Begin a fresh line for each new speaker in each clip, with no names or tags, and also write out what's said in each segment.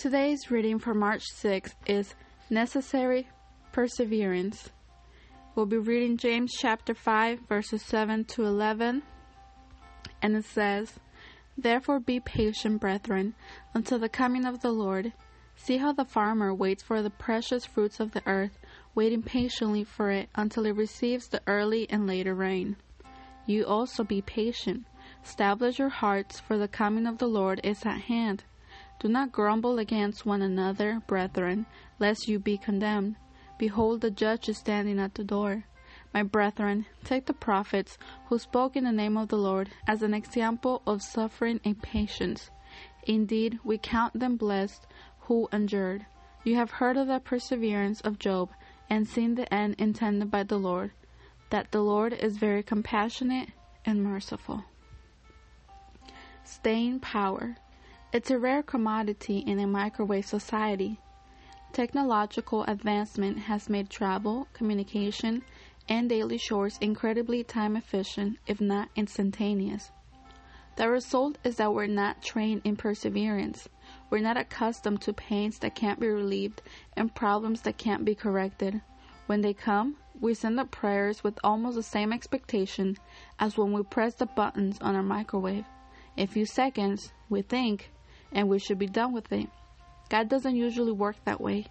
Today's reading for March 6th is Necessary Perseverance. We'll be reading James chapter 5, verses 7 to 11, and it says, Therefore be patient, brethren, until the coming of the Lord. See how the farmer waits for the precious fruits of the earth, waiting patiently for it until it receives the early and later rain. You also be patient. Establish your hearts, for the coming of the Lord is at hand. Do not grumble against one another, brethren, lest you be condemned. Behold, the judge is standing at the door. My brethren, take the prophets who spoke in the name of the Lord as an example of suffering and patience. Indeed, we count them blessed who endured. You have heard of the perseverance of Job and seen the end intended by the Lord, that the Lord is very compassionate and merciful. Staying power. It's a rare commodity in a microwave society. Technological advancement has made travel, communication, and daily chores incredibly time efficient, if not instantaneous. The result is that we're not trained in perseverance. We're not accustomed to pains that can't be relieved and problems that can't be corrected. When they come, we send up prayers with almost the same expectation as when we press the buttons on our microwave. A few seconds, we think, and we should be done with it. God doesn't usually work that way.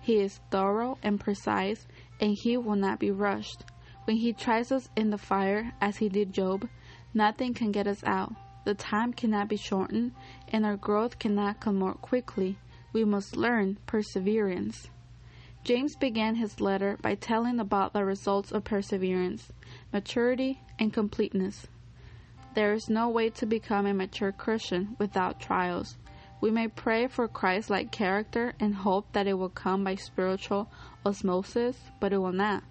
He is thorough and precise, and He will not be rushed. When He tries us in the fire, as He did Job, nothing can get us out. The time cannot be shortened, and our growth cannot come more quickly. We must learn perseverance. James began his letter by telling about the results of perseverance, maturity, and completeness. There is no way to become a mature Christian without trials. We may pray for Christ like character and hope that it will come by spiritual osmosis, but it will not.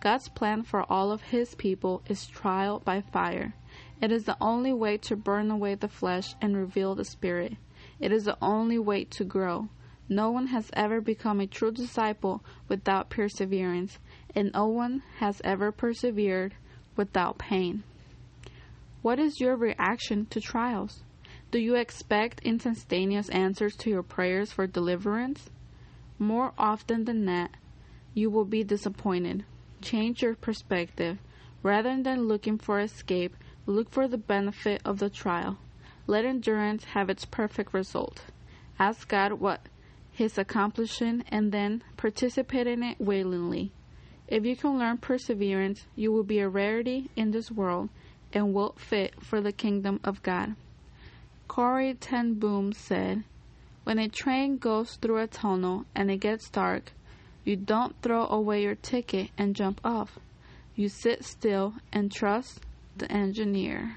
God's plan for all of His people is trial by fire. It is the only way to burn away the flesh and reveal the Spirit. It is the only way to grow. No one has ever become a true disciple without perseverance, and no one has ever persevered without pain. What is your reaction to trials? Do you expect instantaneous answers to your prayers for deliverance? More often than not, you will be disappointed. Change your perspective. Rather than looking for escape, look for the benefit of the trial. Let endurance have its perfect result. Ask God what He's accomplishing and then participate in it willingly. If you can learn perseverance, you will be a rarity in this world and wilt fit for the kingdom of God. Corrie ten Boom said, When a train goes through a tunnel and it gets dark, you don't throw away your ticket and jump off. You sit still and trust the engineer.